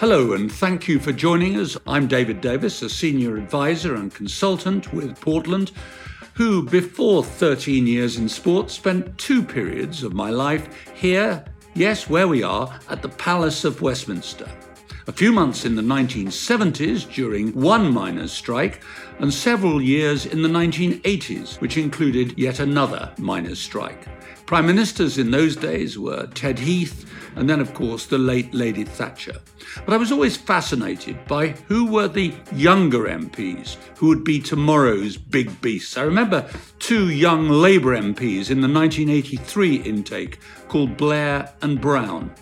Hello, and thank you for joining us. I'm David Davis, a senior advisor and consultant with Portland, who, before 13 years in sport, spent two periods of my life here, yes, where we are, at the Palace of Westminster. A few months in the 1970s during one miners' strike, and several years in the 1980s, which included yet another miners' strike. Prime ministers in those days were Ted Heath and then, of course, the late Lady Thatcher. But I was always fascinated by who were the younger MPs who would be tomorrow's big beasts. I remember two young Labour MPs in the 1983 intake called Blair and Brown.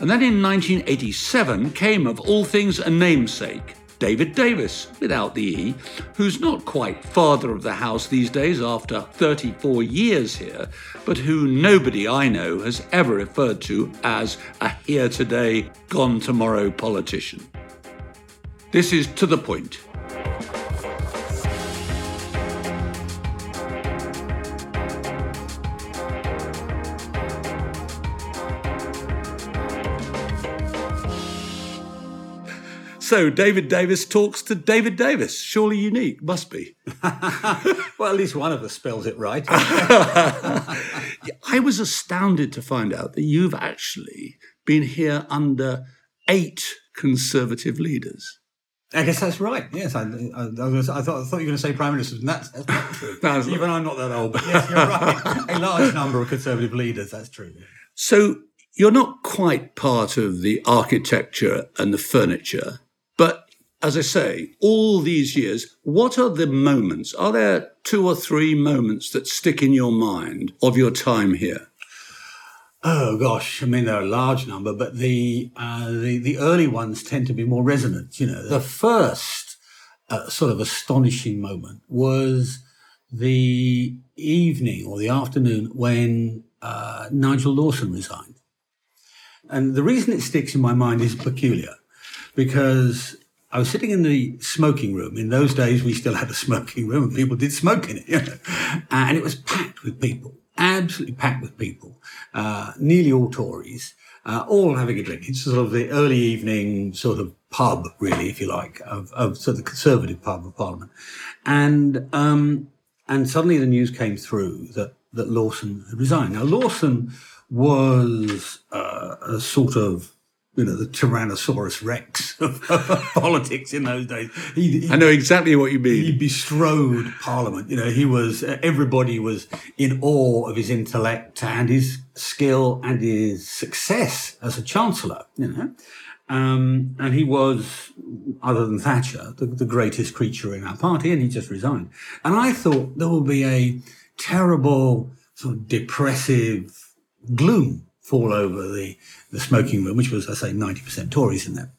And then in 1987 came, of all things, a namesake. David Davis, without the E, who's not quite father of the house these days after 34 years here, but who nobody I know has ever referred to as a here today, gone tomorrow politician. This is to the point. So David Davis talks to David Davis. Surely unique, must be. well, at least one of us spells it right. I was astounded to find out that you've actually been here under eight conservative leaders. I guess that's right. Yes, I, I, I, thought, I thought you were going to say prime ministers, and that's, that's not true. Even I'm not that old, but yes, you're right. a large number of conservative leaders. That's true. So you're not quite part of the architecture and the furniture as I say, all these years, what are the moments? Are there two or three moments that stick in your mind of your time here? Oh gosh, I mean there are a large number, but the uh, the the early ones tend to be more resonant. You know, the first uh, sort of astonishing moment was the evening or the afternoon when uh, Nigel Lawson resigned, and the reason it sticks in my mind is peculiar because I was sitting in the smoking room. In those days, we still had a smoking room and people did smoke in it, you know? and it was packed with people, absolutely packed with people, uh, nearly all Tories, uh, all having a drink. It's sort of the early evening sort of pub, really, if you like, of, of sort of the conservative pub of Parliament. And, um, and suddenly the news came through that, that Lawson had resigned. Now, Lawson was uh, a sort of you know, the Tyrannosaurus Rex of politics in those days. He, he, I know exactly what you mean. He bestrode Parliament. You know, he was, everybody was in awe of his intellect and his skill and his success as a chancellor, you know. Um, and he was, other than Thatcher, the, the greatest creature in our party, and he just resigned. And I thought there would be a terrible, sort of depressive gloom fall over the, the smoking room, which was, I say, 90% Tories in there.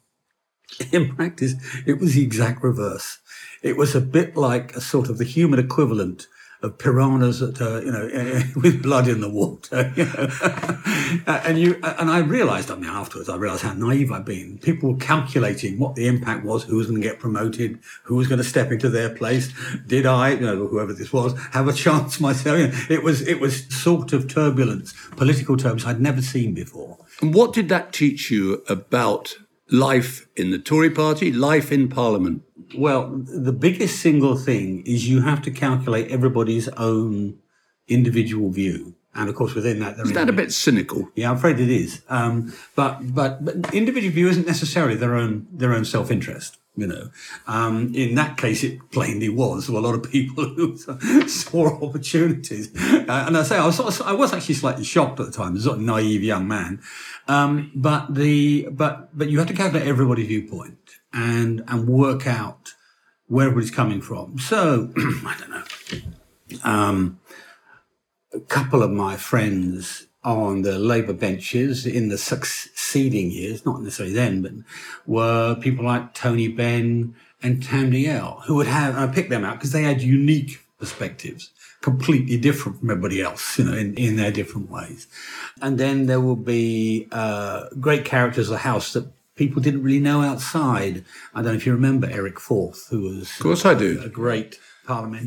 In practice, it was the exact reverse. It was a bit like a sort of the human equivalent of piranhas that uh, you know with blood in the water you know? and you and I realized I mean afterwards I realized how naive I'd been. People were calculating what the impact was who was going to get promoted who was going to step into their place. Did I you know whoever this was have a chance myself? You know, it was it was sort of turbulence political turbulence I'd never seen before. And what did that teach you about life in the Tory party life in parliament well, the biggest single thing is you have to calculate everybody's own individual view. And of course, within that, that, is that a bit cynical? Yeah, I'm afraid it is. Um, but, but but individual view isn't necessarily their own their own self interest. You know, um, in that case, it plainly was. There a lot of people who saw opportunities, uh, and I say I was sort of, I was actually slightly shocked at the time, a sort of naive young man. Um, but the but but you have to calculate everybody's viewpoint and and work out where everybody's coming from. So I don't know. Um, a couple of my friends on the Labour benches in the succeeding years, not necessarily then, but were people like Tony Benn and Tam Dalyell, who would have, I picked them out because they had unique perspectives, completely different from everybody else, you know, in, in their different ways. And then there will be uh, great characters of the house that people didn't really know outside. I don't know if you remember Eric Forth, who was, of course, I do, a great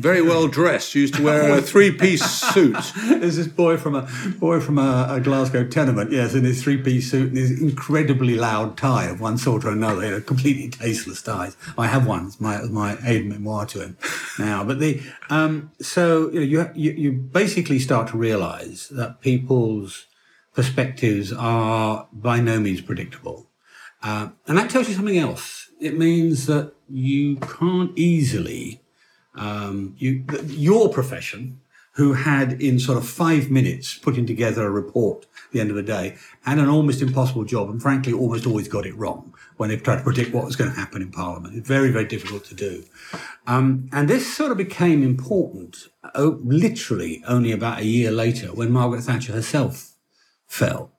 Very well dressed. Used to wear a three-piece suit. There's this boy from a boy from a, a Glasgow tenement, yes, in his three-piece suit and his incredibly loud tie of one sort or another, you know, completely tasteless ties. I have one. It's my my aide memoire to him now. But the um, so you know you, you you basically start to realise that people's perspectives are by no means predictable, uh, and that tells you something else. It means that you can't easily um, you, your profession, who had in sort of five minutes putting together a report at the end of the day, had an almost impossible job, and frankly, almost always got it wrong when they tried to predict what was going to happen in Parliament. It's very, very difficult to do. Um, and this sort of became important, oh, literally only about a year later, when Margaret Thatcher herself fell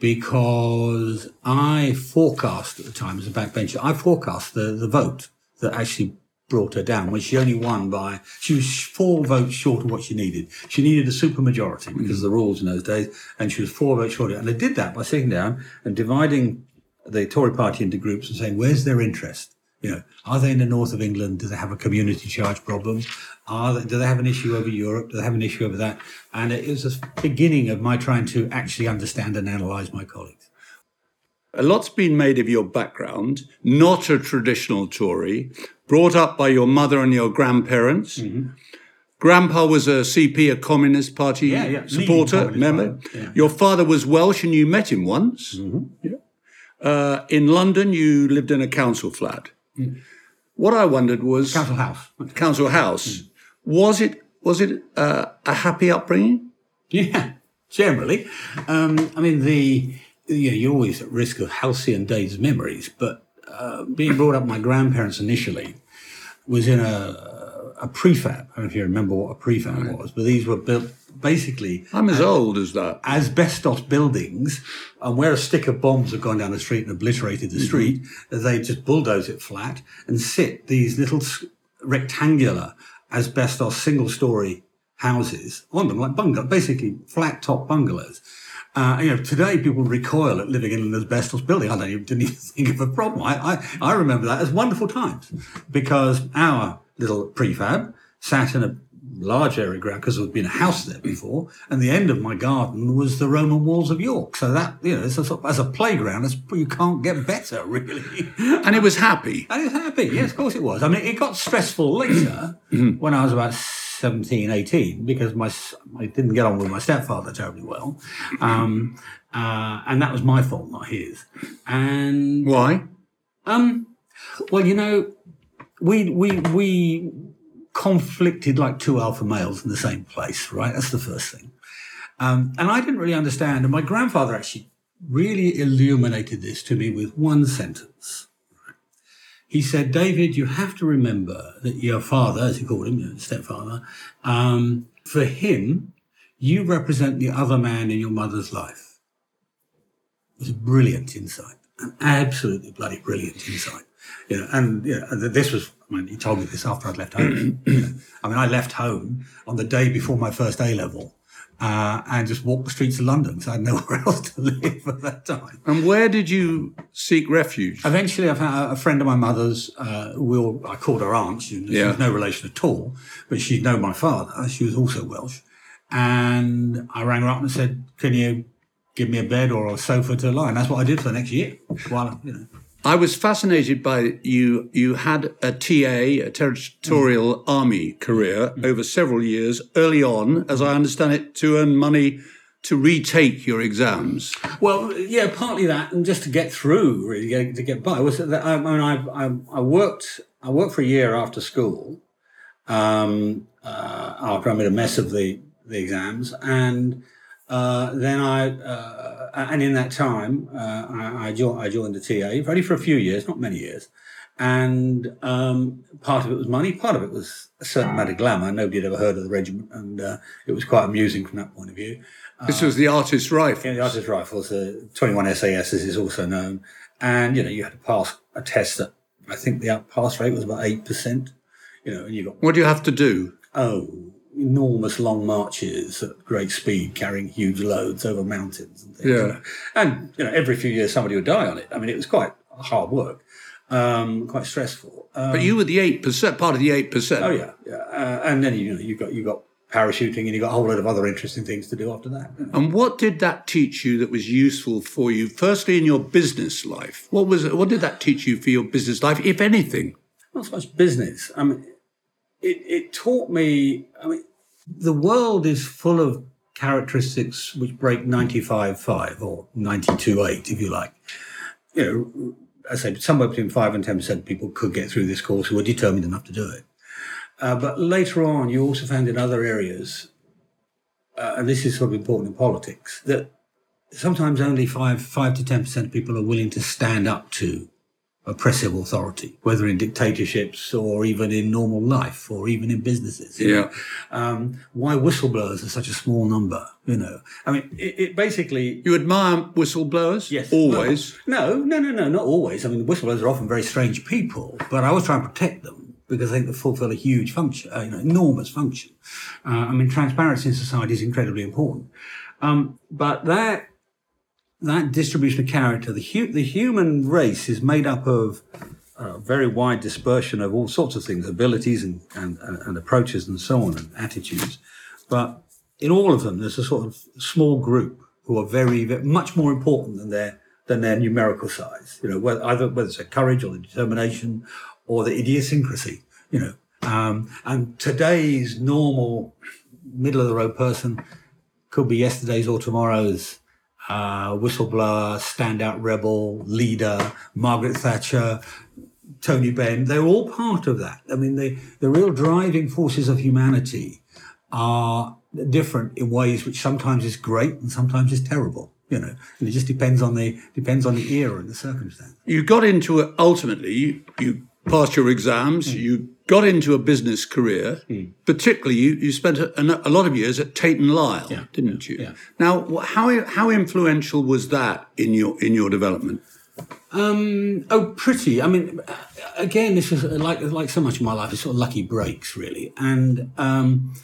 because I forecast at the time as a backbencher, I forecast the, the vote that actually brought her down when she only won by, she was four votes short of what she needed. She needed a supermajority because mm-hmm. of the rules in those days, and she was four votes short. And they did that by sitting down and dividing the Tory party into groups and saying, where's their interest? You know, are they in the north of England? Do they have a community charge problem? Are they, do they have an issue over Europe? Do they have an issue over that? And it was the beginning of my trying to actually understand and analyse my colleagues. A lot's been made of your background, not a traditional Tory, brought up by your mother and your grandparents. Mm-hmm. Grandpa was a CP, a Communist Party yeah, yeah. supporter, remember? Yeah. Your father was Welsh and you met him once. Mm-hmm. Uh, in London, you lived in a council flat. Mm. What I wondered was council house. Council house. Mm. Was it was it uh, a happy upbringing? Yeah, generally. Um, I mean, the you know, you're always at risk of halcyon days memories, but uh, being brought up by my grandparents initially was in a, a prefab. I don't know if you remember what a prefab right. was, but these were built basically. I'm as, as old as that. Asbestos buildings, and where a stick of bombs had gone down the street and obliterated the mm-hmm. street, they just bulldoze it flat and sit these little rectangular asbestos single story houses on them, like bungalows, basically flat top bungalows. Uh, you know, today people recoil at living in an asbestos building. I don't even, didn't even think of a problem. I, I, I remember that as wonderful times because our little prefab sat in a large area ground because there had been a house there before, and the end of my garden was the Roman walls of York. So that you know, a sort of, as a playground, you can't get better really. and it was happy. And it was happy. Yes, of course it was. I mean, it got stressful later when I was about 17, 18, because my, I didn't get on with my stepfather terribly well. Um, uh, and that was my fault, not his. And why? Um, well, you know, we, we, we conflicted like two alpha males in the same place, right? That's the first thing. Um, and I didn't really understand. And my grandfather actually really illuminated this to me with one sentence. He said, David, you have to remember that your father, as he called him, your stepfather, um, for him, you represent the other man in your mother's life. It was a brilliant insight, an absolutely bloody brilliant insight. You know, and you know, this was, I mean, he told me this after I'd left home. I mean, I left home on the day before my first A level uh, and just walk the streets of London because I had nowhere else to live at that time. And where did you seek refuge? Eventually, I found a friend of my mother's. Uh, will I called her aunt. She, yeah. was no relation at all, but she'd known my father. She was also Welsh, and I rang her up and said, "Can you give me a bed or a sofa to lie?" And that's what I did for the next year. While you know. I was fascinated by you. You had a TA, a territorial mm. army career mm. over several years early on, as I understand it, to earn money to retake your exams. Well, yeah, partly that, and just to get through, really, to get by. Was that I, mean, I, I, I worked, I worked for a year after school, um, uh, after I made a mess of the the exams, and uh, then I, uh, and in that time, uh, I, I, joined, I joined the TA, only for a few years, not many years. And um, part of it was money, part of it was a certain amount of glamour. Nobody had ever heard of the regiment, and uh, it was quite amusing from that point of view. This was the artist rifle. Yeah, the Artists Rifles, the 21 SAS, as is also known. And, you know, you had to pass a test that I think the pass rate was about 8%. You know, and you got. What do you have to do? Oh, enormous long marches at great speed, carrying huge loads over mountains and things. Yeah. And, you know, every few years somebody would die on it. I mean, it was quite hard work. um, quite stressful. Um, but you were the eight percent, part of the eight percent. oh yeah, yeah, uh, and then you know you got you got parachuting and you got a whole lot of other interesting things to do after that. And what did that teach you that was useful for you? Firstly, in your business life, what was what did that teach you for your business life, if anything? Not so much business. I mean, it, it taught me. I mean, the world is full of characteristics which break 95.5 or 92.8, if you like. You know, I say somewhere between 5 and 10% of people could get through this course who were determined enough to do it. Uh, but later on, you also found in other areas, uh, and this is sort of important in politics, that sometimes only 5, 5 to 10% of people are willing to stand up to oppressive authority, whether in dictatorships or even in normal life or even in businesses. Yeah. Um, why whistleblowers are such a small number, you know. I mean, it, it basically. You admire whistleblowers? Yes. Always? Well, no, no, no, no, not always. I mean, whistleblowers are often very strange people, but I always try and protect them because I think they fulfill a huge function, uh, you know, enormous function. Uh, I mean, transparency in society is incredibly important. Um, but that that distribution of character, the, hu- the human race is made up of a very wide dispersion of all sorts of things, abilities and, and, and approaches and so on, and attitudes. But in all of them, there's a sort of small group who are very, very much more important than their than their numerical size. You know, whether, either whether it's the courage or the determination or the idiosyncrasy. You know, um, and today's normal middle of the road person could be yesterday's or tomorrow's uh, whistleblower, standout rebel, leader, Margaret Thatcher, Tony Benn. They're all part of that. I mean, the, the real driving forces of humanity are different in ways which sometimes is great and sometimes is terrible. You know, and it just depends on the depends on the era and the circumstance. You got into it ultimately. You, you passed your exams. Mm. You got into a business career. Mm. Particularly, you, you spent a, a, lot of years at Tate and Lyle, yeah. didn't you? Yeah. Now, how how influential was that in your in your development? Um, oh, pretty. I mean, again, this is like like so much of my life. It's sort of lucky breaks, really. And um,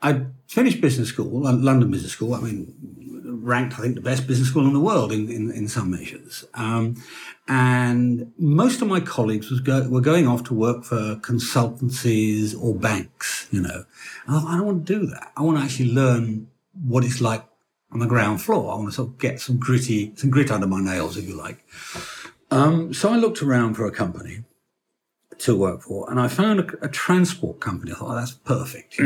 I finished business school, London Business School. I mean, ranked, I think, the best business school in the world in, in, in some measures. Um, and most of my colleagues was go, were going off to work for consultancies or banks, you know. I, thought, I don't want to do that. I want to actually learn what it's like on the ground floor. I want to sort of get some gritty, some grit under my nails, if you like. Um, so I looked around for a company to work for, and I found a, a transport company. I thought, oh, that's perfect.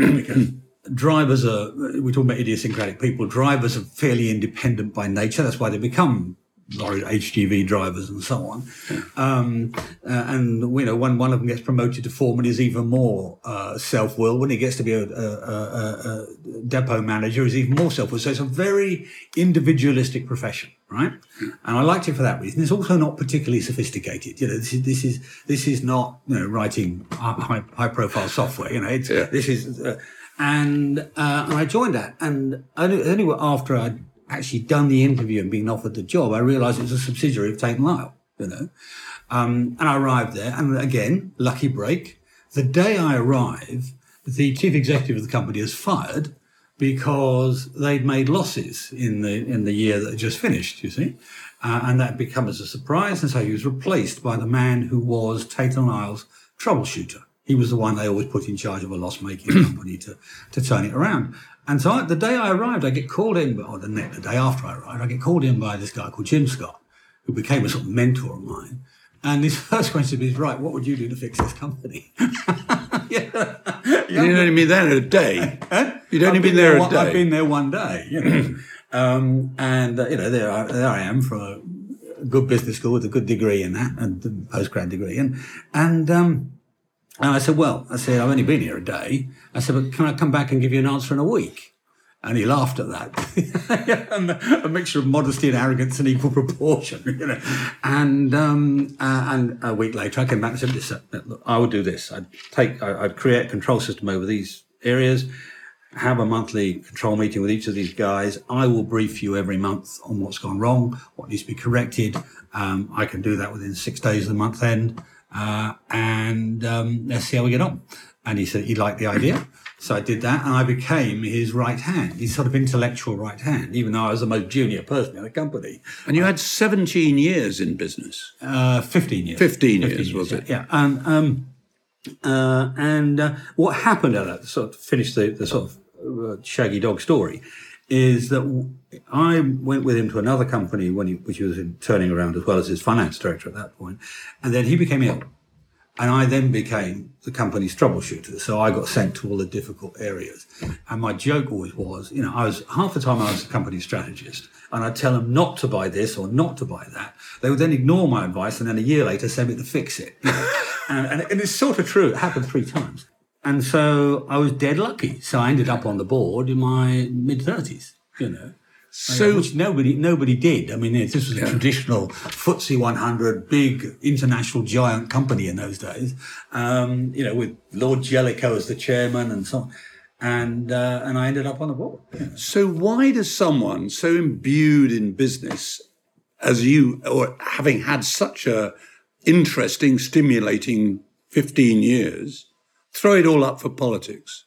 Drivers are, we talk about idiosyncratic people, drivers are fairly independent by nature. That's why they become lorry HGV drivers and so on. Um, uh, and you know, when one of them gets promoted to foreman, is even more uh, self-willed. When he gets to be a, a, a, a depot manager, is even more self-will. So it's a very individualistic profession, right? And I liked it for that reason. It's also not particularly sophisticated. You know, this is this is this is not you know writing high, high-profile software. You know, yeah. this is. Uh, and, uh, and I joined that, and only, only after I'd actually done the interview and been offered the job, I realised it was a subsidiary of Tate and Lyle, you know. Um, and I arrived there, and again, lucky break. The day I arrive, the chief executive of the company is fired because they'd made losses in the in the year that had just finished. You see, uh, and that becomes a surprise, and so he was replaced by the man who was Tate and Lyle's troubleshooter. He was the one they always put in charge of a loss-making company to to turn it around. And so I, the day I arrived, I get called in, or the, the day after I arrived, I get called in by this guy called Jim Scott, who became a sort of mentor of mine. And his first question is, right, what would you do to fix this company? yeah. You'd only been there a day. Huh? You'd only been, been, there, a day. I've been there one day, you know. um, and, uh, you know, there I, there I am from a good business school with a good degree in that, and a postgrad degree. And, and, um, and I said, well, I said, I've only been here a day. I said, but can I come back and give you an answer in a week? And he laughed at that. and a mixture of modesty and arrogance in equal proportion, you know. And, um, uh, and a week later, I came back and said, Listen, look, I would do this. I'd take, I'd create a control system over these areas, have a monthly control meeting with each of these guys. I will brief you every month on what's gone wrong, what needs to be corrected. Um, I can do that within six days of the month end. Uh, and um, let's see how we get on. And he said he liked the idea. So I did that and I became his right hand, his sort of intellectual right hand, even though I was the most junior person in the company. And you had 17 years in business. Uh, 15 years. 15 years, was yeah, it? Yeah. And, um, uh, and uh, what happened at that, sort of finish the, the sort of uh, shaggy dog story, is that I went with him to another company when he, which he was in, turning around as well as his finance director at that point. point, and then he became ill, and I then became the company's troubleshooter. So I got sent to all the difficult areas, and my joke always was, you know, I was half the time I was the company strategist, and I'd tell them not to buy this or not to buy that. They would then ignore my advice, and then a year later send me to fix it. and, and, and it's sort of true. It happened three times. And so I was dead lucky. So I ended up on the board in my mid thirties, you know. So, which nobody nobody did. I mean, this was a traditional FTSE 100 big international giant company in those days. Um, you know, with Lord Jellicoe as the chairman and so on. And uh, and I ended up on the board. know. so why does someone so imbued in business as you, or having had such a interesting, stimulating 15 years, throw it all up for politics?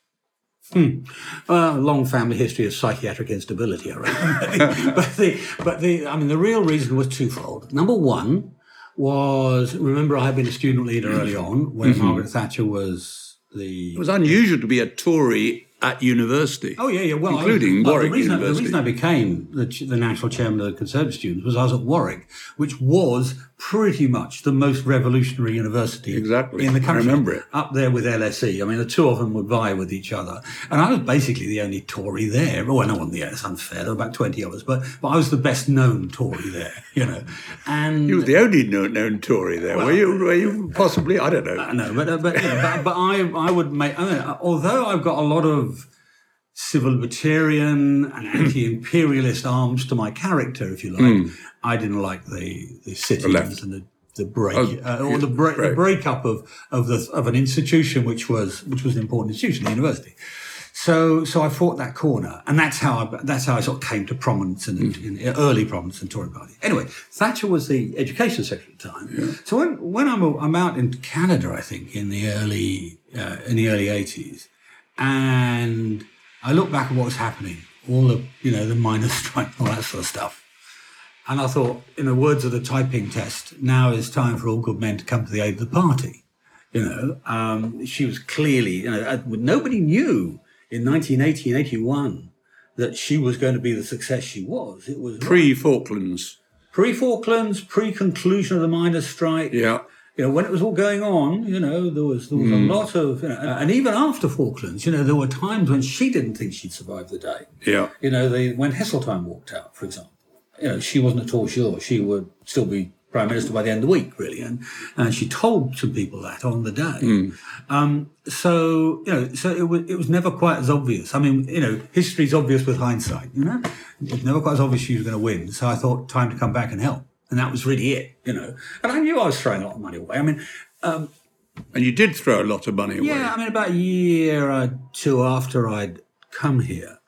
Hmm. A long family history of psychiatric instability, I reckon. but the, but the, I mean, the real reason was twofold. Number one was, remember, I had been a student leader early on when mm-hmm. Margaret Thatcher was the. It was unusual to be a Tory at university. Oh yeah, yeah. Well, I- including well, Warwick the reason, I, the reason I became the, the national chairman of the Conservative students was I was at Warwick, which was pretty much the most revolutionary university Exactly. in the country. I remember it. Up there with LSE. I mean, the two of them would vie with each other, and I was basically the only Tory there. Oh, no one. Yeah, it's unfair. There were about twenty of us, but but I was the best known Tory there. You know, and you were the only known, known Tory there, were you? Were you possibly? I don't know. no, but uh, but, you know, but but I I would make. I mean, although I've got a lot of civil libertarian and anti-imperialist arms to my character, if you like, I didn't like the the left. and the the break Oh, uh, or the break the breakup of of the of an institution which was which was an important institution, the university. So, so I fought that corner, and that's how I, that's how I sort of came to prominence in, in early prominence in Tory Party. Anyway, Thatcher was the education secretary at the time. So when when I'm I'm out in Canada, I think in the early uh, in the early eighties, and I look back at what was happening, all the you know the miners' strike, all that sort of stuff. And I thought, in the words of the typing test, now is time for all good men to come to the aid of the party. You know, um, she was clearly, you know, uh, nobody knew in 1980 and 81 that she was going to be the success she was. It was Pre Falklands. pre Falklands, pre conclusion of the miners' strike. Yeah. You know, when it was all going on, you know, there was there was a lot of, you know, and even after Falklands, you know, there were times when she didn't think she'd survive the day. Yeah. You know, they, when Heseltine walked out, for example, you know, she wasn't at all sure she would still be prime minister by the end of the week, really, and and she told some people that on the day. Um, so you know, so it was it was never quite as obvious. I mean, you know, history's obvious with hindsight. You know, it's never quite as obvious she was going to win. So I thought time to come back and help, and that was really it. You know, and I knew I was throwing a lot of money away. I mean. And you did throw a lot of money away. Yeah, I mean, about a year or two after I'd come here,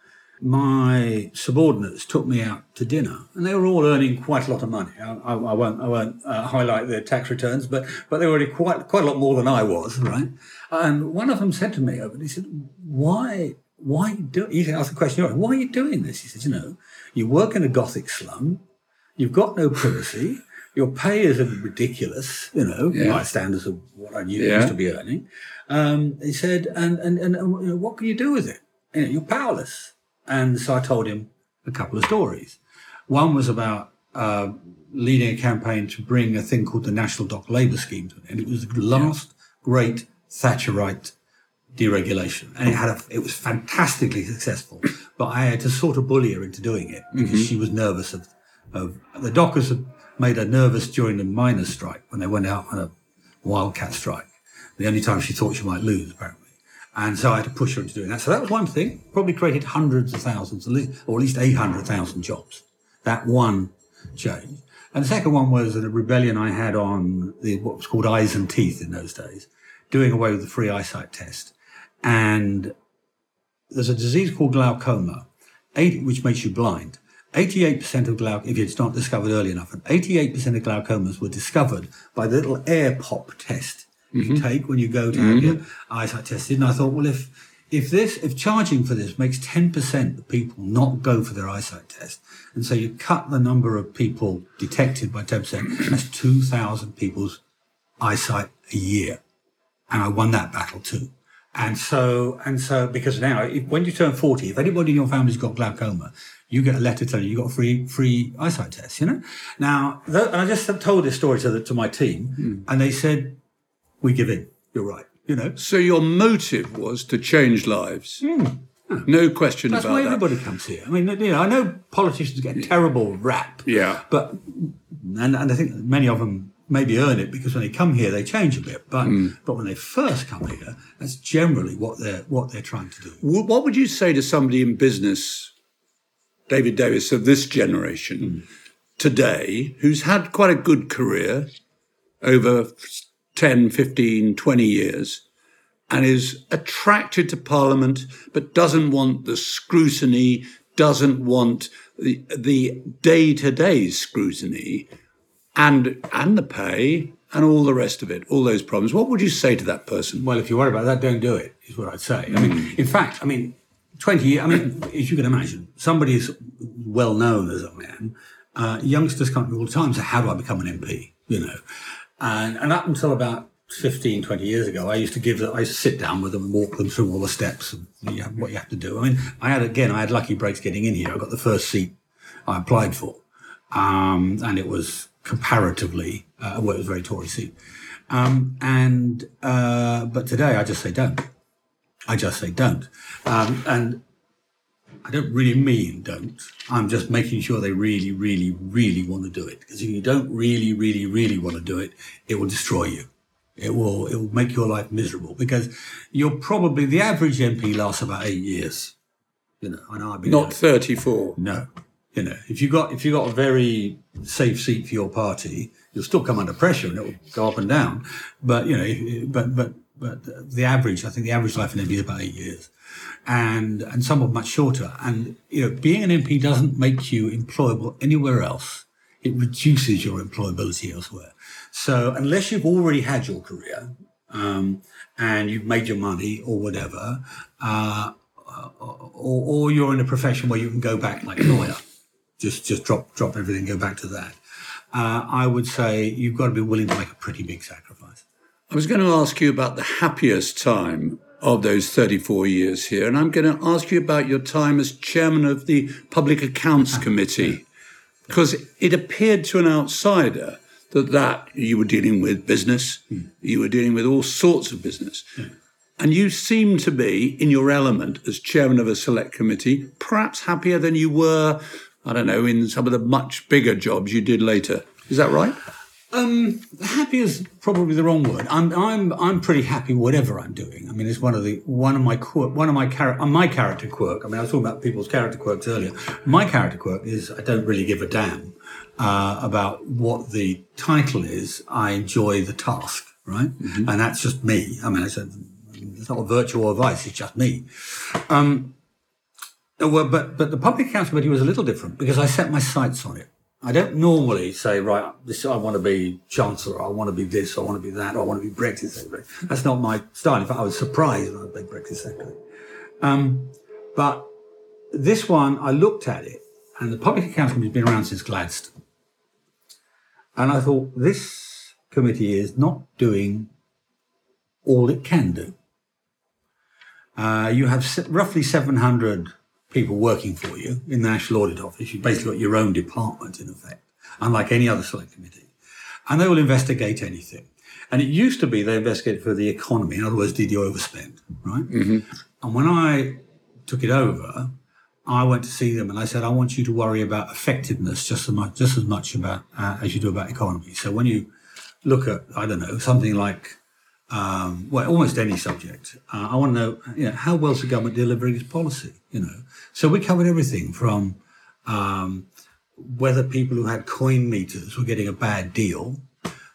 my subordinates took me out to dinner, and they were all earning quite a lot of money. I, I, I won't, I won't uh, highlight their tax returns, but but they were earning quite quite a lot more than I was, right? And one of them said to me, he said, "Why, why you do?" He asked the question, "Why are you doing this?" He said, "You know, you work in a gothic slum, you've got no privacy." Your pay is ridiculous, you know, Yeah. by standards of what I used Yeah. to be earning. Um, he said, and, and, and you know, what can you do with it? You know, you're powerless. And so I told him a couple of stories. One was about uh, leading a campaign to bring a thing called the National Dock Labour Scheme to an end. It was the last great Thatcherite deregulation, and it had a, it was fantastically successful. But I had to sort of bully her into doing it because she was nervous of, of the dockers had made her nervous during the miners' strike when they went out on a wildcat strike. The only time she thought she might lose, apparently. And so I had to push her into doing that. So that was one thing. Probably created hundreds of thousands, or at least 800,000 jobs. That one change. And the second one was a rebellion I had on the, what was called eyes and teeth in those days, doing away with the free eyesight test. And there's a disease called glaucoma, which makes you blind. 88% of glaucoma, if it's not discovered early enough, and 88% of glaucomas were discovered by the little air pop test you mm-hmm. take when you go to have your mm-hmm. eyesight tested. And I thought, well, if if this if charging for this makes ten percent of people not go for their eyesight test, and so you cut the number of people detected by ten percent, that's two thousand people's eyesight a year, and I won that battle too. And so, and so, because now, if, when you turn 40, if anybody in your family's got glaucoma, you get a letter telling you you got a free, free eyesight test, you know? Now, th- and I just told this story to, the, to my team hmm. and they said, we give in. You're right. You know, So your motive was to change lives. Hmm. No question that's about why that. everybody comes here. I mean, you know, I know politicians get a terrible rap. Yeah. But, and, and I think many of them maybe earn it because when they come here, they change a bit. But, hmm. but when they first come here, that's generally what they're, what they're trying to do. What would you say to somebody in business, David Davis of this generation hmm. today, who's had quite a good career over 10, 15, 20 years, and is attracted to Parliament but doesn't want the scrutiny, doesn't want the, the day-to-day scrutiny and and the pay and all the rest of it, all those problems. What would you say to that person? Well, if you worry about that, don't do it, is what I'd say. I mean, hmm. in fact, I mean, 20 years, I mean, as you can imagine, somebody is well known as I am, Uh, youngsters come to me all the time so How do I become an MP? You know, and, and up until about 15, 20 years ago, I used to give, I used to sit down with them and walk them through all the steps and you what you have to do. I mean, I had, again, I had lucky breaks getting in here. I got the first seat I applied for. Um, and it was comparatively, uh, well, it was a very Tory seat. Um, and, uh, but today I just say don't. I just say don't. Um, and I don't really mean don't. I'm just making sure they really, really, really want to do it. Because if you don't really, really, really want to do it, it will destroy you. It will, it will make your life miserable because you're probably, the average MP lasts about eight years. You know, know I've been Not 34. no. You know, if you got if you got a very safe seat for your party, you'll still come under pressure and it will go up and down. But you know, but but but the average, I think the average life in MP is about eight years, and and some are much shorter. And you know, being an MP doesn't make you employable anywhere else. It reduces your employability elsewhere. So unless you've already had your career um, and you've made your money or whatever, uh, or, or you're in a profession where you can go back like a lawyer, just just drop drop everything, go back to that. Uh, I would say you've got to be willing to make a pretty big sacrifice. I was going to ask you about the happiest time of those 34 years here, and I'm going to ask you about your time as chairman of the Public Accounts Committee, because it appeared to an outsider that that you were dealing with business, hmm. you were dealing with all sorts of business. Hmm. And you seem to be in your element as chairman of a select committee, perhaps happier than you were, I don't know, in some of the much bigger jobs you did later. Is that right? Um, happy is probably the wrong word. I'm I'm I'm pretty happy whatever I'm doing. I mean, it's one of the one of my quirk, one of my character, my character quirk. I mean, I was talking about people's character quirks earlier. My character quirk is I don't really give a damn uh, about what the title is. I enjoy the task, right? And that's just me. I mean, it's, a, it's not a virtue or a vice. It's just me. Um, well, but but the public accounts committee was a little different because I set my sights on it. I don't normally say, right, this I want to be chancellor, I want to be this, I want to be that, I want to be Brexit secretary. That's not my style. In fact, I was surprised when I was made Brexit secretary. Um, but this one, I looked at it, and the public accounts committee has been around since Gladstone, and I thought this committee is not doing all it can do. Uh, you have roughly 700 people working for you in the National Audit Office. You've basically got your own department, in effect, unlike any other select committee. And they will investigate anything. And it used to be they investigated for the economy. In other words, did you overspend, right? And when I took it over, I went to see them and I said, I want you to worry about effectiveness just as much, just as much about uh, as you do about economy. So when you look at, I don't know, something like um, well, almost any subject. Uh, I want to know, you know, how well is the government delivering its policy? You know, so we covered everything from um, whether people who had coin meters were getting a bad deal,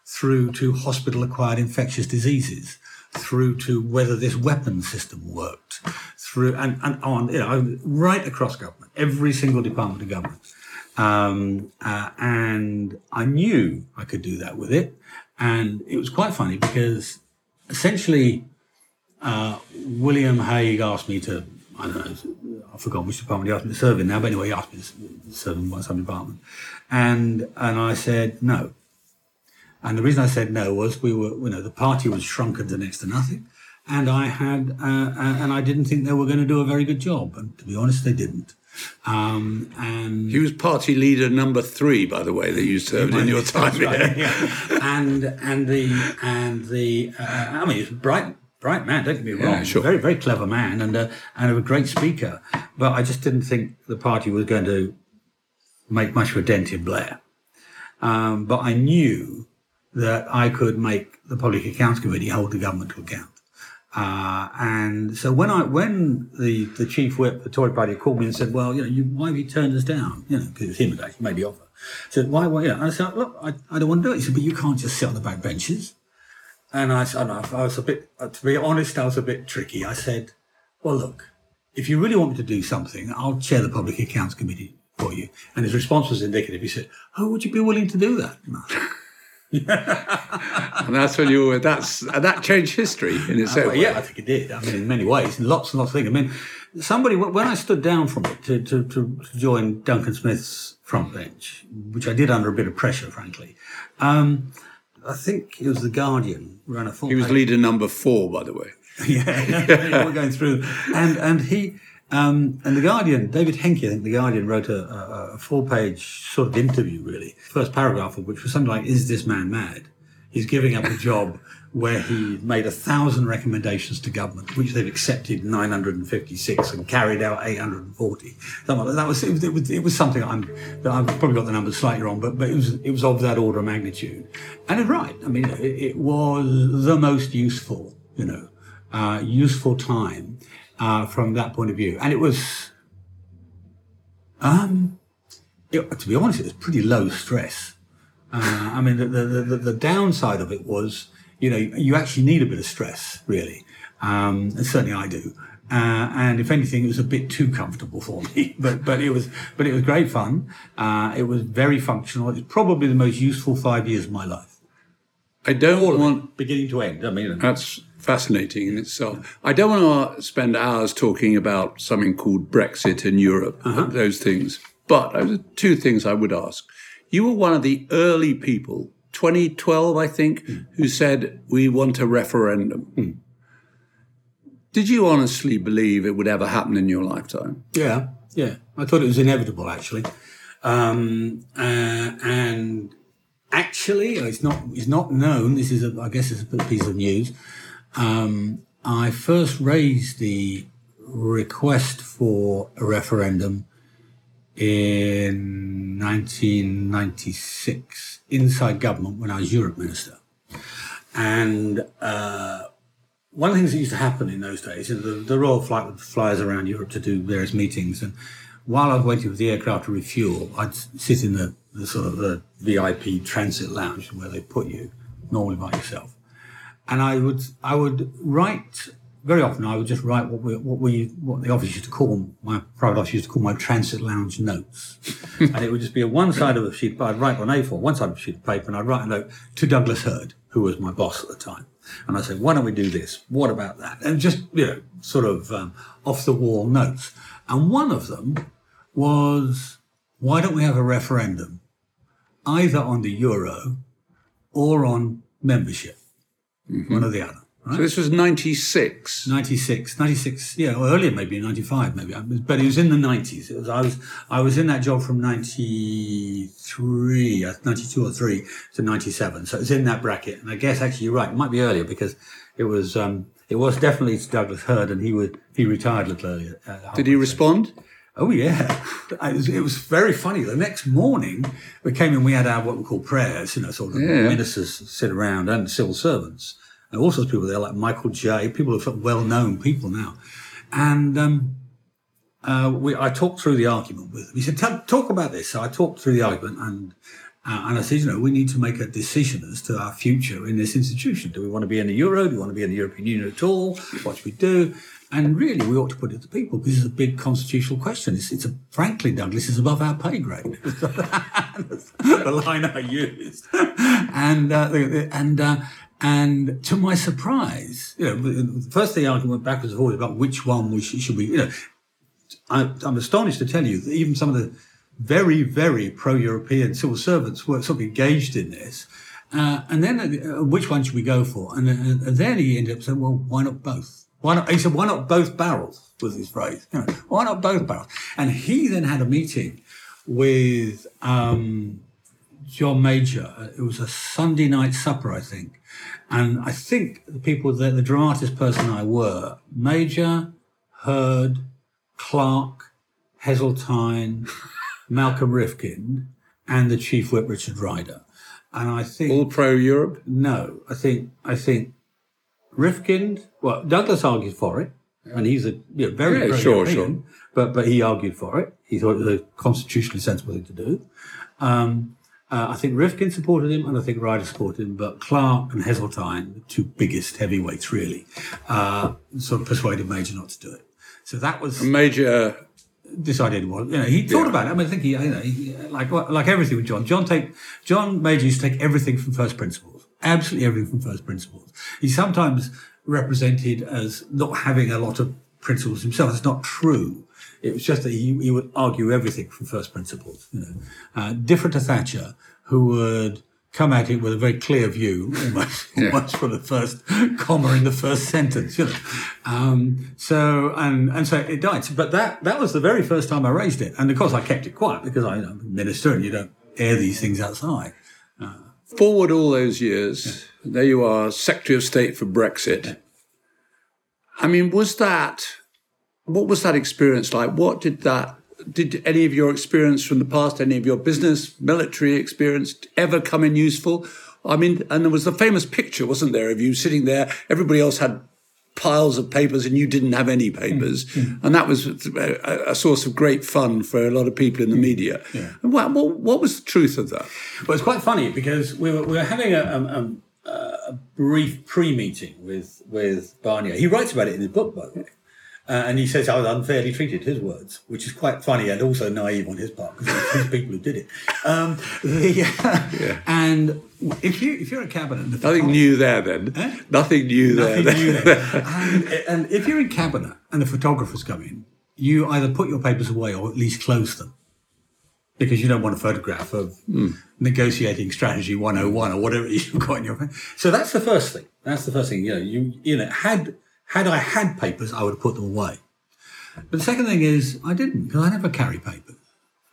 through to hospital-acquired infectious diseases, through to whether this weapon system worked, through and, and on, you know, right across government, every single department of government. Um, uh, and I knew I could do that with it. And it was quite funny because essentially, uh, William Hague asked me to, I don't know, I forgot which department he asked me to serve in now, but anyway, he asked me to serve in some department. And, and I said no. And the reason I said no was we were, you know, the party was shrunken to next to nothing. And I had, uh, uh and I didn't think they were going to do a very good job. And to be honest, they didn't. Um, and he was party leader number three, by the way, that you served in your time right, yeah. and and the and the uh, I mean, he's a bright bright man. Don't get me wrong, yeah, sure. very very clever man and a, and a great speaker. But I just didn't think the party was going to make much of a dent in Blair. Um, but I knew that I could make the Public Accounts Committee hold the government to account. Uh, and so when I when the, the chief whip, the Tory party, called me and said, "Well, you know, you, why have you turned us down?" You know, because it was him that made the offer. I said, "Why? Why?" I said, "Look, I, I don't want to do it." He said, "But you can't just sit on the back benches." And I said, I, I was a bit, uh, to be honest, I was a bit tricky. I said, "Well, look, if you really want me to do something, I'll chair the Public Accounts Committee for you." And his response was indicative. He said, "Oh, would you be willing to do that?" and that's when you were that's that changed history in its own uh, yeah i think it did. I mean in many ways lots and lots of things. I mean somebody when i stood down from it to, to, to join duncan smith's front bench which i did under a bit of pressure frankly um, i think it was the guardian ran a full he was page. leader number four by the way. Yeah we're going through. And and he um, and The Guardian, David Hencke, I think The Guardian wrote a, a, a four page sort of interview, really. First paragraph of which was something like, Is this man mad? He's giving up a job where he made a thousand recommendations to government, which they've accepted 956 and carried out 840. That was it, was, it was, it was something I'm, I've probably got the numbers slightly wrong, but, but it was it was of that order of magnitude. And it's right. I mean, it, it was the most useful, you know, uh, useful time uh, from that point of view. And it was, um, it, to be honest, it was pretty low stress. Uh, I mean, the, the, the, the, downside of it was, you know, you actually need a bit of stress, really. Um, and certainly I do. Uh, and if anything, it was a bit too comfortable for me. but but it was but it was great fun. Uh, it was very functional. It was probably the most useful five years of my life. I don't want beginning to end. I mean, that's fascinating in itself. I don't want to spend hours talking about something called Brexit in Europe, uh-huh. those things. But two things I would ask. You were one of the early people, 2012, I think, mm. who said, We want a referendum. Mm. Did you honestly believe it would ever happen in your lifetime? Yeah, yeah. I thought it was inevitable, actually. Um, uh, and actually, it's not, it's not known. This is, a, I guess, it's a piece of news um, I first raised the request for a referendum in 1996 inside government when I was Europe Minister. And uh, one of the things that used to happen in those days is the, the Royal Flight would fly us around Europe to do various meetings. And while I was waiting for the aircraft to refuel, I'd sit in the, the sort of the VIP transit lounge where they put you, normally by yourself and I would I would write very often. I would just write what we what we what the office used to call my private office used to call my transit lounge notes, and it would just be a one side of a sheet. I'd write on A4, one side of a sheet of paper, and I'd write a note to Douglas Hurd, who was my boss at the time, and I'd say, "Why don't we do this? What about that?" And just you know, sort of um, off the wall notes. And one of them was, "Why don't we have a referendum, either on the euro or on membership?" Mm-hmm. one or the other. Right? So this was 96? 96, 96, yeah, or earlier maybe, 95 maybe, but it was in the 90s. Was, I, was, I was in that job from 93, uh, 92 or 3 to 97, so it was in that bracket. And I guess actually you're right, it might be earlier because it was, um, it was definitely Douglas Hurd and he would, he retired a little earlier. Uh, Did he respond? Oh yeah, it was, it was, very funny. The next morning, we came in. We had our what we call prayers. You know, sort of yeah. ministers sit around and civil servants and all sorts of people there, like Michael Jay. People who are well-known people now, and um, uh, we, I talked through the argument with him. He said, "Talk about this." So I talked through the argument, and uh, and I said, "You know, we need to make a decision as to our future in this institution. Do we want to be in the euro? Do we want to be in the European Union at all? What should we do?" And really, we ought to put it to people because it's a big constitutional question. It's, it's a, frankly, Douglas, is above our pay grade. the line I used. and, uh, and, uh, And to my surprise, you know, the first thing I went backwards and forwards about which one we should, should we, you know, I, I'm astonished to tell you that even some of the very, very pro-European civil servants were sort of engaged in this. Uh, and then uh, which one should we go for? And, uh, and, then he ended up saying, well, why not both? Why not? He said, why not both barrels was his phrase. You know, why not both barrels? And he then had a meeting with um, John Major. It was a Sunday night supper, I think. And I think the people that the dramatist person I were, Major, Hurd, Clarke, Heseltine, Malcolm Rifkind, and the chief whip Richard Ryder. And I think all pro Europe. No, I think I think Rifkind. Well, Douglas argued for it, and he's a you know, very yeah, sure, sure. But but he argued for it. He thought it was a constitutionally sensible thing to do. Um, uh, I think Rifkind supported him, and I think Ryder supported him. But Clarke and Heseltine, the two biggest heavyweights, really, uh, sort of persuaded Major not to do it. So that was Major decided was you know he thought yeah. about it. I mean, I think he, you know, he, like like everything with John. John take John Major used to take everything from first principles, absolutely everything from first principles. He's sometimes represented as not having a lot of principles himself. It's not true. It was just that he, he would argue everything from first principles. You know, uh, different to Thatcher, who would come at it with a very clear view, almost, yeah. almost for the first comma in the first sentence, you know. Um, so, and, and so it died. But that, that was the very first time I raised it. And of course I kept it quiet because I, am a minister and you don't air these things outside. Forward all those years, there you are, Secretary of State for Brexit. I mean, was that, what was that experience like? What did that did any of your experience from the past, any of your business, military experience ever come in useful? I mean, and there was the famous picture, wasn't there, of you sitting there? Everybody else had piles of papers and you didn't have any papers. Mm-hmm. And that was a, a, source of great fun for a lot of people in the media. Yeah. And what, what, what, was the truth of that? Well, it's quite funny because we were, we were having a, a, a brief pre meeting with, with Barnier. He writes about it in his book, by the way. Uh, and he says I was unfairly treated, his words, which is quite funny and also naive on his part because it's his people who did it. Um, the, yeah. And if you if you're a cabinet, nothing new there then. Eh? Nothing new nothing there. New there. and, and, if you're in cabinet and the photographers come in, you either put your papers away or at least close them because you don't want a photograph of mm. negotiating strategy 101 or whatever you've got in your. So that's the first thing. That's the first thing. You know, you you know had had I had papers, I would have put them away. But the second thing is, I didn't because I never carry papers.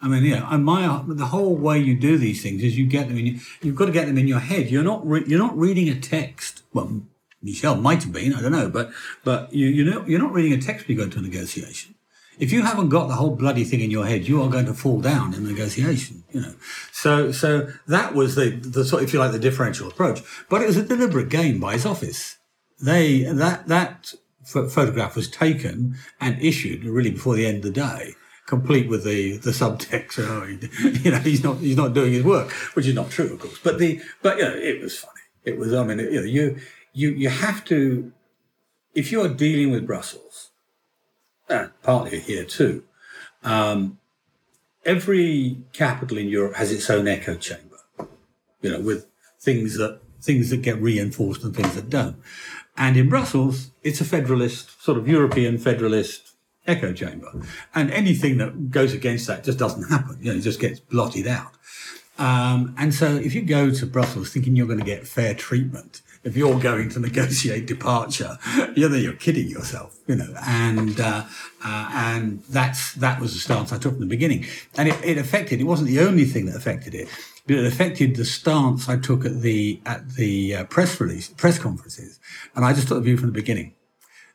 I mean, yeah, and my the whole way you do these things is you get them in. You've got to get them in your head. You're not re, you're not reading a text. Well, Michel might have been. I don't know, but but you you know you're not reading a text when you go into a negotiation. If you haven't got the whole bloody thing in your head, you are going to fall down in negotiation. You know, so so that was the the sort, if you like, the differential approach. But it was a deliberate game by his office they that that photograph was taken and issued really before the end of the day, complete with the the subtext. You know, he's not he's not doing his work, which is not true, of course. But the but you know, it was funny. It was. I mean, you know, you you you have to if you are dealing with Brussels, and partly here too. Um, every capital in Europe has its own echo chamber, you know, with things that things that get reinforced and things that don't. And in Brussels, it's a federalist, sort of European federalist echo chamber. And anything that goes against that just doesn't happen. You know, it just gets blotted out. Um, and so if you go to Brussels thinking you're going to get fair treatment, if you're going to negotiate departure, you know, you're kidding yourself, you know, and, uh, uh, and that's, that was the stance I took from the beginning. And it, it affected, it wasn't the only thing that affected it, but it affected the stance I took at the, at the uh, press release, press conferences. And I just took the view from the beginning.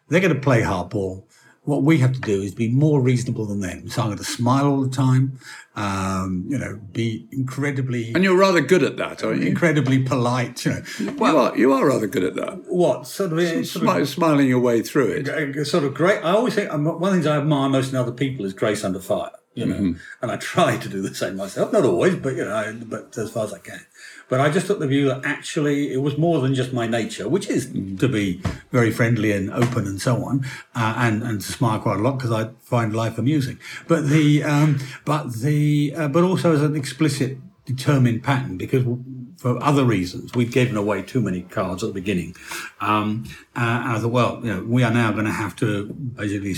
They're going to play hardball what we have to do is be more reasonable than them. So I'm going to smile all the time, um, you know, be incredibly. And you're rather good at that, aren't you? Incredibly polite, you know. Well, you are, you are rather good at that. What? Sort of, sort, sort of smiling your way through it. Sort of great. I always think, one of the things I admire most in other people is grace under fire, you know, mm-hmm. and I try to do the same myself. Not always, but, you know, but as far as I can. But I just took the view that actually it was more than just my nature, which is to be very friendly and open and so on, uh, and and to smile quite a lot because I find life amusing. But the um, but the uh, but also as an explicit determined pattern because for other reasons. We'd given away too many cards at the beginning. Um, and I thought, well, you know, we are now going to have to basically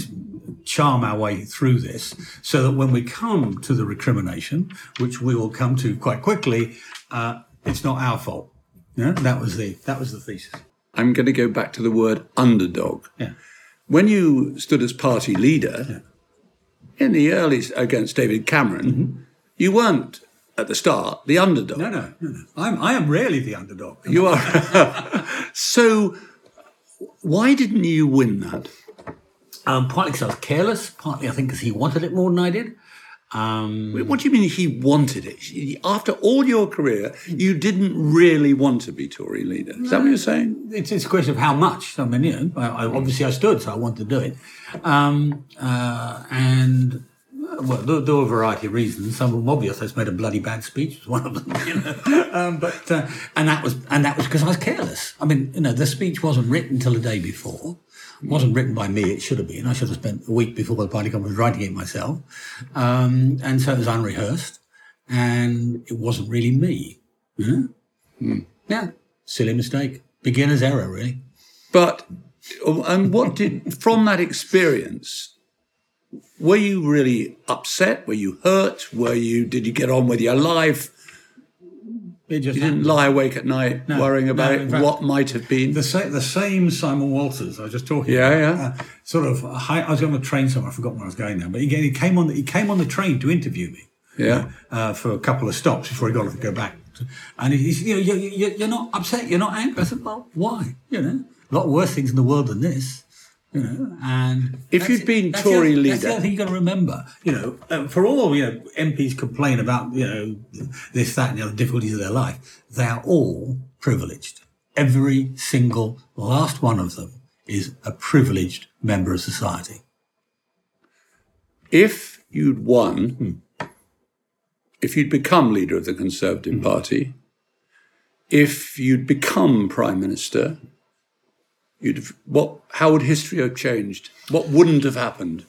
charm our way through this so that when we come to the recrimination, which we will come to quite quickly, uh, it's not our fault. Yeah, that was the that was the thesis. I'm going to go back to the word underdog. Yeah. When you stood as party leader in the early against David Cameron, you weren't at the start the underdog. No, no, no, no. I'm I am rarely the underdog. You are. so, why didn't you win that? Um, partly because I was careless, partly I think because he wanted it more than I did. Um, What do you mean he wanted it? After all your career, you didn't really want to be Tory leader. Is that what you're saying? it's, it's a question of how much. I mean, you know, I, I, obviously I stood, so I wanted to do it. Um, uh, and uh, well, there, there were a variety of reasons. Some of them obvious. I just made a bloody bad speech. Was one of them. You know? um, but uh, and that was and that was because I was careless. I mean, you know, the speech wasn't written till the day before. It wasn't written by me. It should have been. I should have spent a week before the party conference writing it myself. Um, and so it was unrehearsed, and it wasn't really me. You know? Yeah, silly mistake, beginner's error, really. But, and what did, from that experience, were you really upset? Were you hurt? Were you, did you get on with your life? It just You didn't lie awake at night worrying about no, fact- what might have been? the same. The same Simon Walters. I was just talking. Yeah, about, yeah. Uh, sort of. High, I was on a train somewhere. I forgot where I was going now. But he, he came on. The, he came on the train to interview me. Yeah. Uh, for a couple of stops before he got to go back. And he, he you know, you, you, you're not upset. You're not angry. I said, well, why? You know, a lot worse things in the world than this. You know, and If you'd been Tory other- That's the leader- other thing you got to remember. You know, uh, for all you know, MPs complain about you know this, that, and the other difficulties of their life. They are all privileged. Every single last one of them is a privileged member of society. if you'd won, hmm. if you'd become leader of the Conservative hmm. Party, if you'd become prime minister, you'd have, what? How would history have changed? What wouldn't have happened?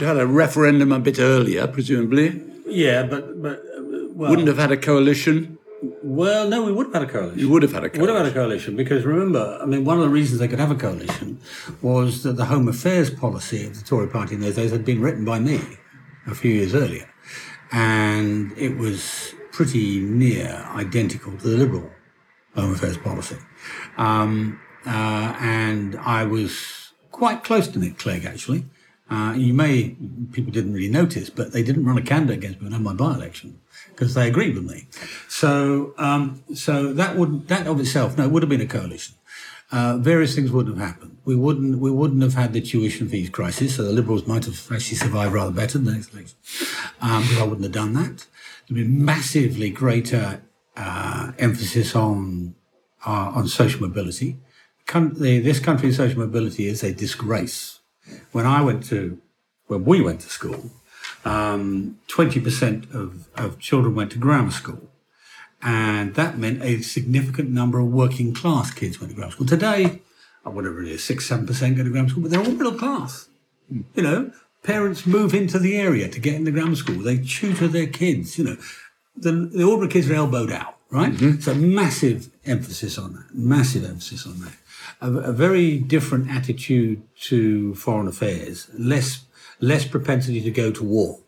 You had a referendum a bit earlier, presumably. Yeah, but but uh, well, Wouldn't have had a coalition. well, no, we would have had a coalition. You would have had a Would coalition. have had a coalition because remember, I mean, one of the reasons they could have a coalition was that the Home Affairs policy of the Tory party in those days had been written by me a few years earlier. And it was pretty near identical to the Liberal Home Affairs policy. Um, uh, and I was quite close to Nick Clegg, actually. Uh, you may, people didn't really notice, but they didn't run a candidate against me in my by-election because they agreed with me. So, um, so that would that of itself, no, it would have been a coalition. Uh, various things wouldn't have happened. We wouldn't we wouldn't have had the tuition fees crisis. So the Liberals might have actually survived rather better than the next election. Um, I wouldn't have done that. There'd be massively greater uh, emphasis on uh, on social mobility. The, this country's social mobility is a disgrace. When I went to, when we went to school, um, 20% of, of children went to grammar school. And that meant a significant number of working class kids went to grammar school. Today, uh, whatever it is, six, seven percent go to grammar school, but they're all middle class. You know, parents move into the area to get into grammar school. They tutor their kids. You know, the, the ordinary kids are elbowed out, right? So massive emphasis on that. Massive emphasis on that. A, a very different attitude to foreign affairs. Less less propensity to go to war.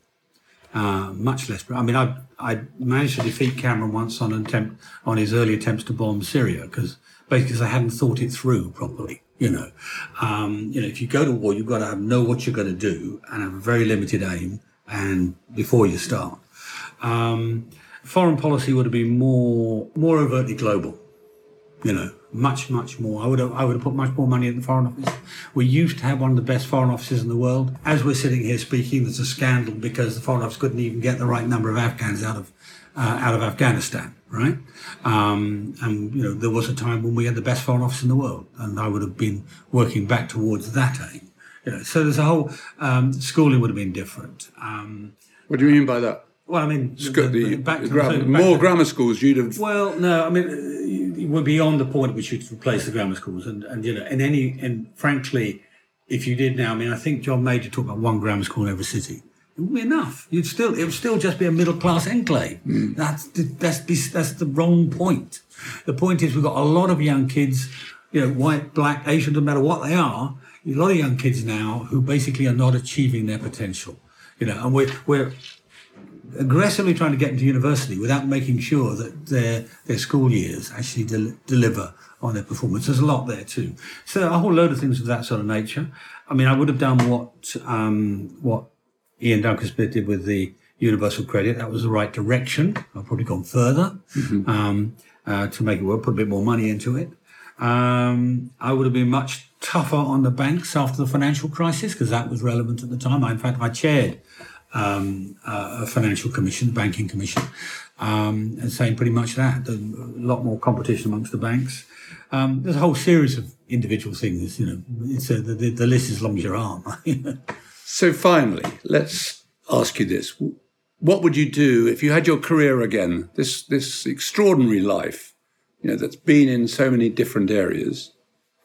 Uh, much less. I mean, I I managed to defeat Cameron once on attempt on his early attempts to bomb Syria because basically 'cause I hadn't thought it through properly. You know, um, you know, if you go to war, you've got to have, know what you're going to do and have a very limited aim, and before you start, um, foreign policy would have been more more overtly global you know, much, much more. I would have, I would have put much more money in the Foreign Office. We used to have one of the best Foreign Offices in the world. As we're sitting here speaking, there's a scandal because the Foreign Office couldn't even get the right number of Afghans out of, uh, out of Afghanistan, right? Um, and, you know, there was a time when we had the best Foreign Office in the world, and I would have been working back towards that aim. You know, so there's a whole, um, schooling would have been different. Um, What do you mean by that? Well, I mean, Sc- the- back to- gra- back more to- grammar schools, you'd have. well, no, I mean, we're beyond the point at which you'd replace the grammar schools, and, and you know, and any, and frankly, if you did now, I mean, I think John Major talked about one grammar school in every city. It wouldn't be enough. You'd still, it would still just be a middle class enclave. Mm. That's, the, that's, that's the wrong point. The point is we've got a lot of young kids, you know, white, black, Asian, no matter what they are, a lot of young kids now who basically are not achieving their potential. You know, and we're, we're aggressively trying to get into university without making sure that their their school years actually del- deliver on their performance. There's a lot there too. So a whole load of things of that sort of nature. I mean, I would have done what um, what Iain Duncan Smith did with the universal credit. That was the right direction. I've probably gone further mm-hmm. um, uh, to make it work. Put a bit more money into it. Um, I would have been much tougher on the banks after the financial crisis because that was relevant at the time. I, in fact, I chaired um, uh, a financial commission, banking commission, um, and saying pretty much that. A lot more competition amongst the banks. Um, there's a whole series of individual things. You know, it's a, the, the list is long as your arm. so finally, let's ask you this: What would you do if you had your career again? This this extraordinary life, you know, that's been in so many different areas,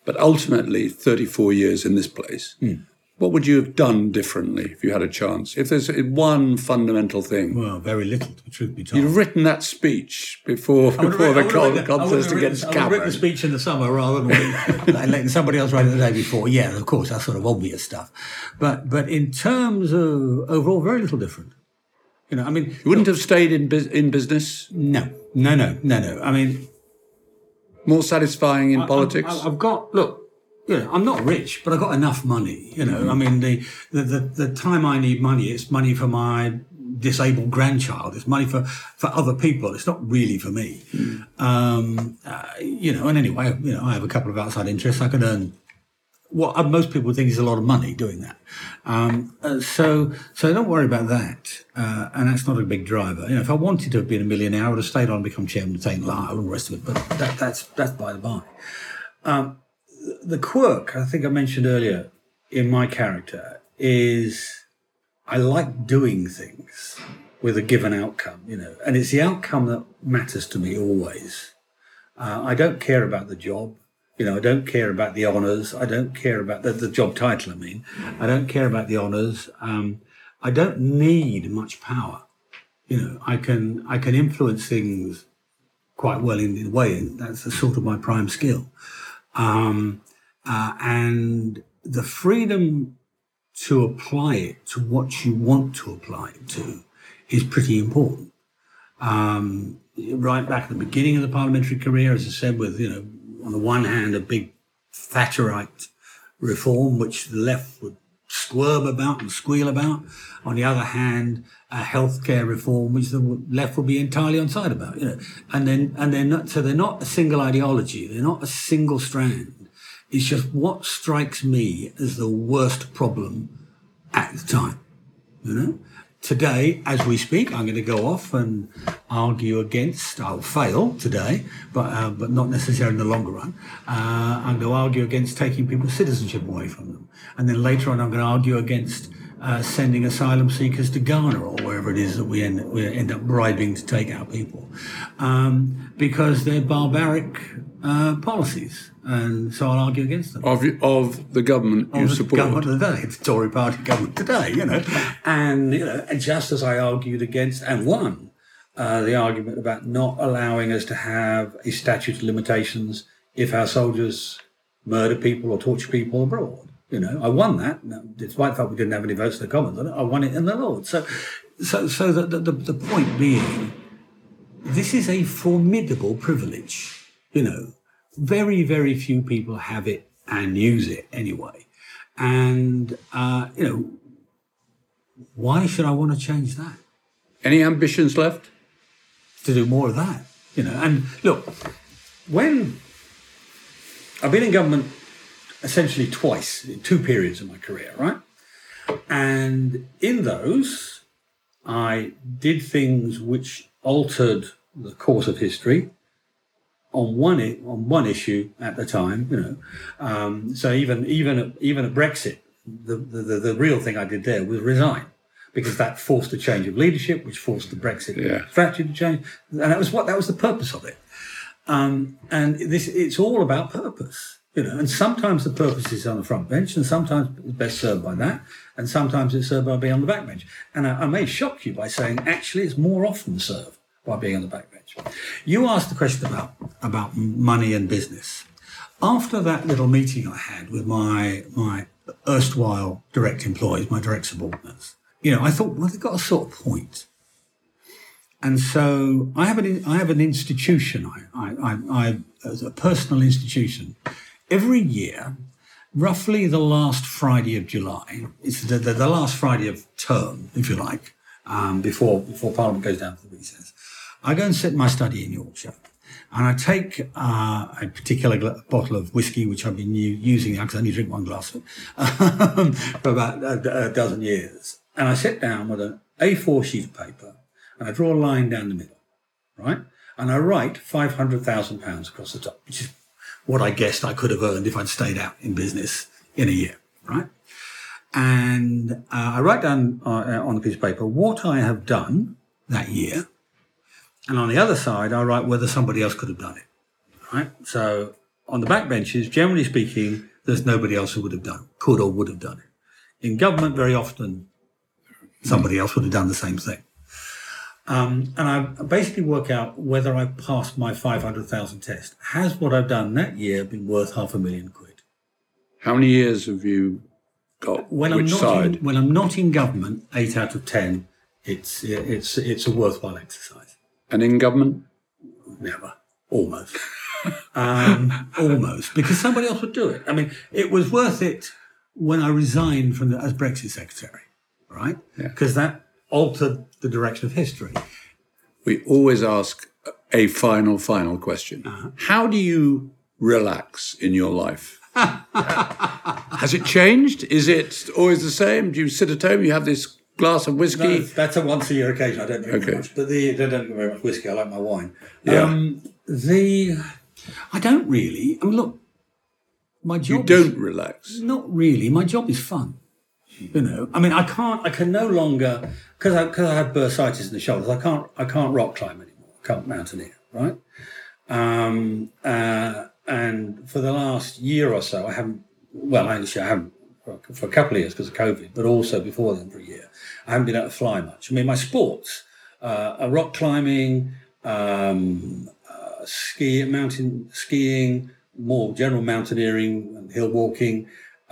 but ultimately 34 years in this place. Mm what would you have done differently if you had a chance? If there's one fundamental thing. Well, very little, to truth be told. You've written that speech before before the con- contest against Cameron. I written the speech in the summer rather than letting somebody else write it the day before. Yeah, of course, that's sort of obvious stuff. But but in terms of overall, very little different. You know, I mean, you wouldn't look, have stayed in in business. No, no, no, no, no. I mean, more satisfying in I, politics. I, I've got look you know, I'm not rich, but I've got enough money. You know, mm-hmm. I mean, the, the, the, the, time I need money, it's money for my disabled grandchild. It's money for, for other people. It's not really for me. Mm. Um, uh, you know, and anyway, you know, I have a couple of outside interests. I can earn what most people think is a lot of money doing that. Um, uh, so, so don't worry about that. Uh, and that's not a big driver. You know, if I wanted to have been a millionaire, I would have stayed on and become chairman of Tate Lyle and the rest of it. But that, that's, that's by the by. Um, the quirk I think I mentioned earlier in my character is I like doing things with a given outcome, you know, and it's the outcome that matters to me always. Uh, I don't care about the job. You know, I don't care about the honours. I don't care about the, the job title. I mean, I don't care about the honours. Um, I don't need much power. You know, I can I can influence things quite well in, in a way, and that's the sort of my prime skill. Um, uh, and the freedom to apply it to what you want to apply it to is pretty important. Um, right back at the beginning of the parliamentary career, as I said, with, you know, on the one hand, a big Thatcherite reform, which the left would squirm about and squeal about. On the other hand, a healthcare reform, which the left will be entirely on side about, you know. And then, and they're not, so they're not a single ideology. They're not a single strand. It's just what strikes me as the worst problem at the time, you know. Today, as we speak, I'm going to go off and argue against. I'll fail today, but uh, but not necessarily in the longer run. Uh, I'm going to argue against taking people's citizenship away from them, and then later on, I'm going to argue against uh, sending asylum seekers to Ghana or wherever it is that we end, we end up bribing to take our people, um, because they're barbaric uh, policies. And so I'll argue against them. Of, of the government of you the support? government of the day. It's the Tory party government today, you know. and, you know, and just as I argued against and won uh, the argument about not allowing us to have a statute of limitations if our soldiers murder people or torture people abroad. You know, I won that, despite the fact we didn't have any votes in the Commons on it. I won it in the Lords. So, so, so the, the, the point being, this is a formidable privilege. You know, very, very few people have it and use it anyway. And, uh, you know, why should I want to change that? Any ambitions left? To do more of that, you know. And look, when I've been in government essentially twice in two periods of my career, right? And in those, I did things which altered the course of history on one on one issue at the time. You know, um, so even even at, even at Brexit, the, the the real thing I did there was resign because that forced a change of leadership, which forced the Brexit yeah. strategy to change, and that was what that was the purpose of it. Um, and this it's all about purpose You know, and sometimes the purpose is on the front bench, and sometimes it's best served by that, and sometimes it's served by being on the back bench. And I, I may shock you by saying, actually, it's more often served by being on the back bench. You asked the question about about money and business. After that little meeting I had with my my erstwhile direct employees, my direct subordinates, you know, I thought, well, they've got a sort of point. And so I have an I have an institution. I I, I, I a personal institution. Every year, roughly the last Friday of July, it's the, the, the last Friday of term, if you like, um, before before Parliament goes down for the recess. I go and sit in my study in Yorkshire, and I take uh, a particular gl- bottle of whiskey, which I've been u- using because I only drink one glass of it, for about a, a dozen years. And I sit down with an A4 sheet of paper and I draw a line down the middle, right? And I write £500,000 across the top, which is what I guessed I could have earned if I'd stayed out in business in a year, right? And uh, I write down uh, on a piece of paper what I have done that year. And on the other side, I write whether somebody else could have done it, right? So on the back benches, generally speaking, there's nobody else who would have done, could or would have done it. In government, very often, somebody else would have done the same thing. Um, and I basically work out whether I passed my 500,000 test. Has what I've done that year been worth half a million quid? How many years have you got? When which I'm not side? In, when I'm not in government, eight out of ten, it's it's it's a worthwhile exercise. and in government? Never, almost, um, almost, because somebody else would do it. I mean, it was worth it when I resigned from the, as Brexit secretary, right? Yeah. Because that altered the direction of history. We always ask a final, final question. Uh-huh. How do you relax in your life? Has it changed? Is it always the same? Do you sit at home? You have this glass of whiskey? No, that's a once a year occasion. I don't drink Okay. much, but the I don't drink very much whiskey. I like my wine. Yeah. Um, the I don't really. I mean, look, my job. you don't relax. Not really. My job is fun. You know, I mean, I can't. I can no longer because I because I had bursitis in the shoulders. I can't. I can't rock climb anymore. Can't mountaineer. Right. Um, uh, and for the last year or so, I haven't. Well, actually, I haven't for, for a couple of years because of COVID, but also before then for a year, I haven't been able to fly much. I mean, my sports uh, are rock climbing, um, uh, ski, mountain skiing, more general mountaineering and hill walking,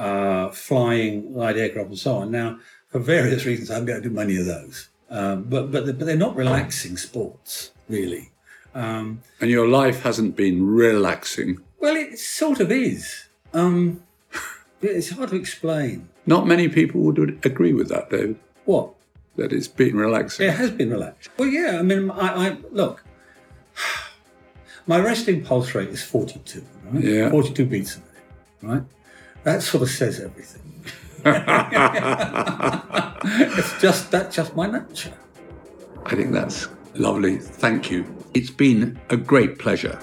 uh, flying, light aircraft, and so on. Now, for various reasons, I haven't able to do many of those. Um, but but but they're not relaxing sports really. Um, And your life hasn't been relaxing. well, it sort of is. Um, it's hard to explain. Not many people would agree with that, David, What? that it's been relaxing. It has been relaxed. Well, yeah. I mean, I, I look. My resting pulse rate is forty-two. Right? Yeah. Forty-two beats a minute. Right. That sort of says everything. it's just that's just my nature. I think that's lovely. Thank you. It's been a great pleasure.